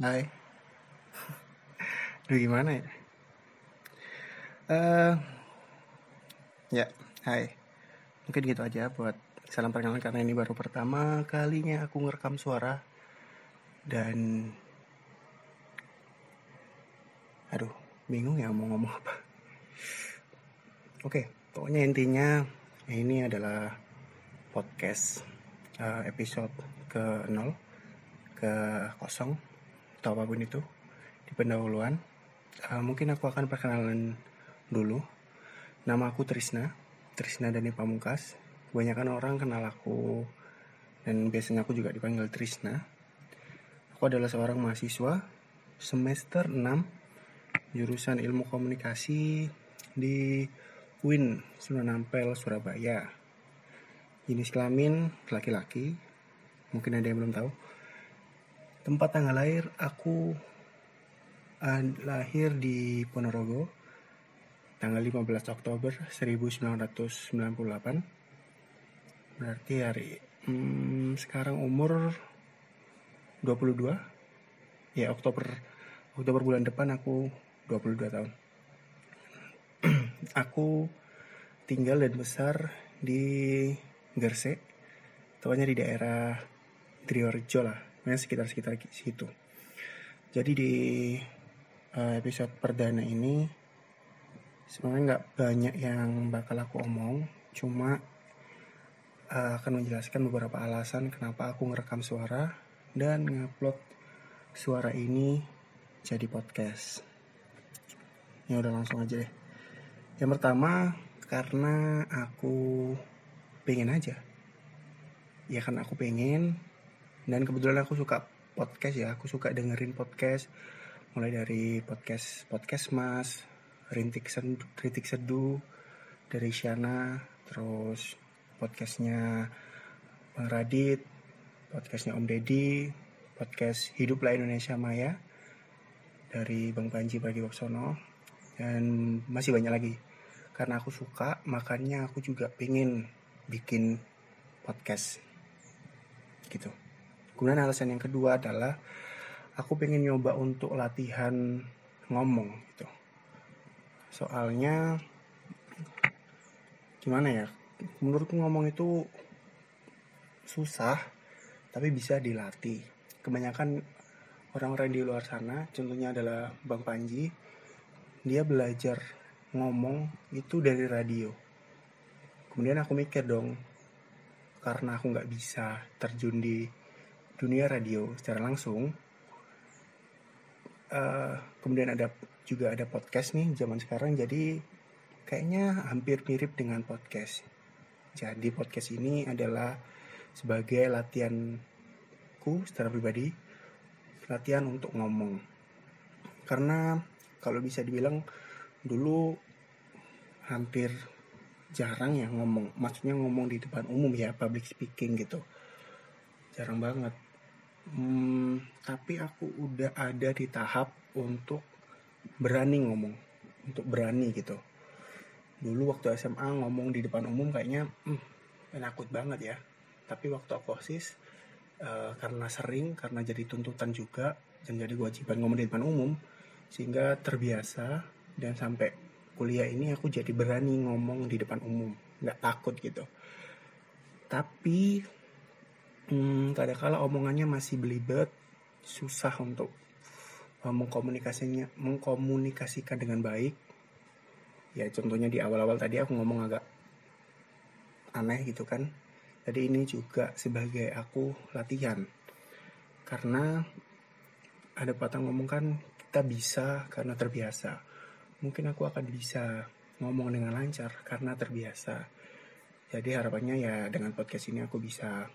Hai. Duh gimana ya? Eh, ya, hai. Mungkin gitu aja buat salam perkenalan karena ini baru pertama kalinya aku ngerekam suara dan aduh, bingung ya mau ngomong apa. Oke, pokoknya intinya ini adalah podcast uh, episode ke 0 ke kosong atau apa pun itu di pendahuluan. Uh, mungkin aku akan perkenalan dulu. Nama aku Trisna Trisna Dani Pamungkas kebanyakan orang kenal aku dan biasanya aku juga dipanggil Trisna. Aku adalah seorang mahasiswa semester 6 jurusan ilmu komunikasi di UIN Sunan Ampel Surabaya. Jenis kelamin laki-laki. Mungkin ada yang belum tahu tempat tanggal lahir aku uh, lahir di Ponorogo tanggal 15 Oktober 1998 berarti hari hmm, sekarang umur 22 ya Oktober Oktober bulan depan aku 22 tahun. Aku tinggal dan besar di Gersik tepatnya di daerah Triorejo lah sekitar-sekitar situ. Jadi di uh, episode perdana ini sebenarnya nggak banyak yang bakal aku omong, cuma uh, akan menjelaskan beberapa alasan kenapa aku ngerekam suara dan ngupload suara ini jadi podcast. Ya udah langsung aja deh. Yang pertama karena aku pengen aja. Ya kan aku pengen dan kebetulan aku suka podcast ya. Aku suka dengerin podcast. Mulai dari podcast podcast mas rintik sedu, rintik seduh dari Shana terus podcastnya Bang Radit podcastnya Om Deddy podcast Hiduplah Indonesia Maya dari Bang Panji Bagi Waksono dan masih banyak lagi. Karena aku suka makanya aku juga pengen bikin podcast. Gitu Kemudian alasan yang kedua adalah aku pengen nyoba untuk latihan ngomong gitu. Soalnya gimana ya? Menurutku ngomong itu susah tapi bisa dilatih. Kebanyakan orang-orang di luar sana, contohnya adalah Bang Panji, dia belajar ngomong itu dari radio. Kemudian aku mikir dong, karena aku nggak bisa terjun di dunia radio secara langsung. Uh, kemudian ada juga ada podcast nih zaman sekarang jadi kayaknya hampir mirip dengan podcast. Jadi podcast ini adalah sebagai latihanku secara pribadi, latihan untuk ngomong. Karena kalau bisa dibilang dulu hampir jarang ya ngomong, maksudnya ngomong di depan umum ya, public speaking gitu. Jarang banget hmm, tapi aku udah ada di tahap untuk berani ngomong untuk berani gitu. Dulu waktu SMA ngomong di depan umum kayaknya hmm, penakut banget ya. Tapi waktu aku osis uh, karena sering karena jadi tuntutan juga dan jadi kewajiban ngomong di depan umum sehingga terbiasa dan sampai kuliah ini aku jadi berani ngomong di depan umum. Nggak takut gitu. Tapi hmm, kadang-kala omongannya masih belibet susah untuk uh, mengkomunikasinya mengkomunikasikan dengan baik. Ya contohnya di awal-awal tadi aku ngomong agak aneh gitu kan. Jadi ini juga sebagai aku latihan. Karena ada patah ngomong kan kita bisa karena terbiasa. Mungkin aku akan bisa ngomong dengan lancar karena terbiasa. Jadi harapannya ya dengan podcast ini aku bisa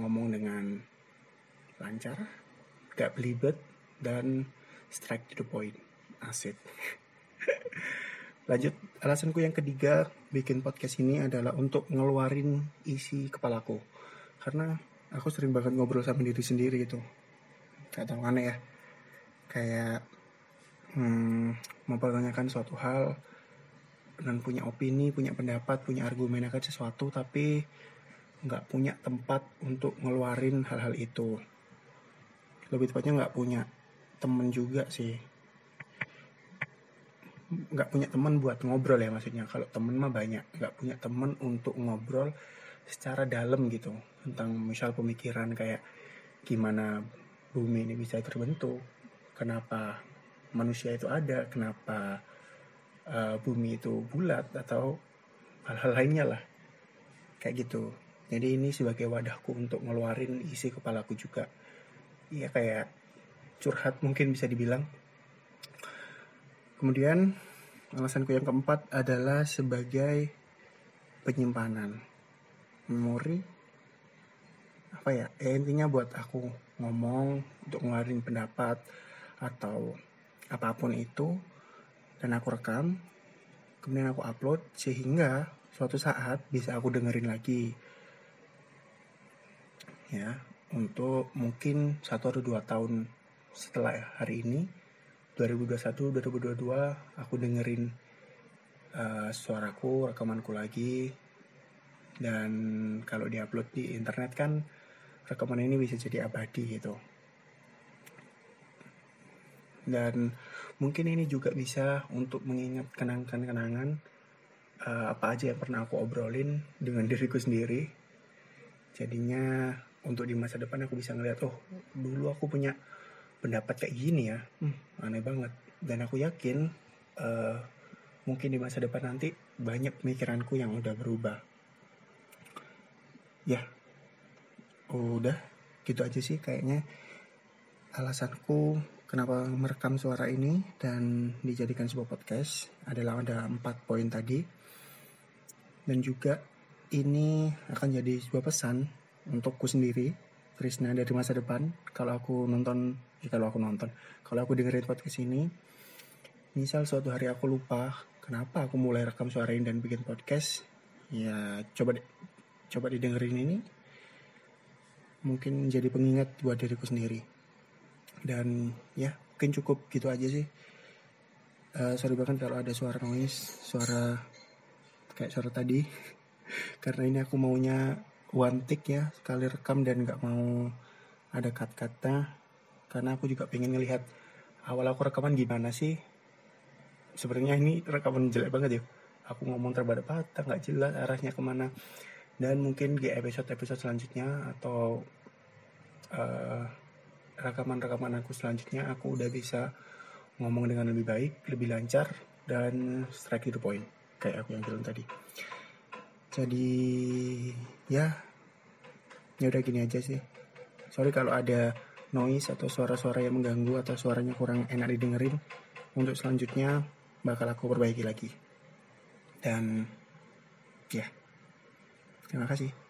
ngomong dengan lancar, gak belibet, dan strike to the point. Asik. Lanjut, alasanku yang ketiga bikin podcast ini adalah untuk ngeluarin isi kepalaku. Karena aku sering banget ngobrol sama diri sendiri gitu. Gak tau aneh ya. Kayak hmm, mempertanyakan suatu hal dan punya opini, punya pendapat, punya argumen akan sesuatu, tapi nggak punya tempat untuk ngeluarin hal-hal itu. Lebih tepatnya nggak punya temen juga sih. Nggak punya teman buat ngobrol ya maksudnya. Kalau temen mah banyak. Nggak punya temen untuk ngobrol secara dalam gitu. Tentang misal pemikiran kayak gimana bumi ini bisa terbentuk. Kenapa manusia itu ada? Kenapa uh, bumi itu bulat? Atau hal-hal lainnya lah. Kayak gitu jadi ini sebagai wadahku untuk ngeluarin isi kepalaku juga. Iya kayak curhat mungkin bisa dibilang. Kemudian alasanku yang keempat adalah sebagai penyimpanan. Memori apa ya, ya intinya buat aku ngomong untuk ngeluarin pendapat atau apa pun itu dan aku rekam kemudian aku upload sehingga suatu saat bisa aku dengerin lagi ya untuk mungkin satu atau dua tahun setelah hari ini 2021 2022 aku dengerin uh, suaraku rekamanku lagi. Dan kalau diupload di internet kan rekaman ini bisa jadi abadi gitu. Dan mungkin ini juga bisa untuk mengingat kenangan-kenangan uh, apa aja yang pernah aku obrolin dengan diriku sendiri. Jadinya untuk di masa depan aku bisa ngeliat oh dulu aku punya pendapat kayak gini ya. Hmm, aneh banget. Dan aku yakin uh, mungkin di masa depan nanti banyak pemikiranku yang udah berubah. Ya udah gitu aja sih kayaknya alasanku kenapa merekam suara ini dan dijadikan sebuah podcast. Adalah ada empat poin tadi. Dan juga ini akan jadi sebuah pesan untukku sendiri Krishna dari masa depan. Kalau aku nonton ya kalau aku nonton. Kalau aku dengerin podcast ini misal suatu hari aku lupa kenapa aku mulai rekam suara ini dan bikin podcast ya coba coba didengerin ini mungkin jadi pengingat buat diriku sendiri. Dan ya mungkin cukup gitu aja sih. Uh, sorry banget kalau ada suara noise suara kayak suara tadi. Karena ini aku maunya one take ya sekali rekam dan nggak mau ada cut-cutnya. Karena aku juga pengen ngelihat awal aku rekaman gimana sih. Sebenarnya ini rekaman jelek banget ya. Aku ngomong terbata patah nggak jelas arahnya ke mana. Dan mungkin di episode episode selanjutnya atau uh, rekaman-rekaman aku selanjutnya aku udah bisa ngomong dengan lebih baik lebih lancar dan strike to the point. Kayak aku yang bilang tadi jadi ya ya udah gini aja sih. Sorry kalau ada noise atau suara-suara yang mengganggu atau suaranya kurang enak didengerin untuk selanjutnya bakal aku perbaiki lagi. Dan ya terima kasih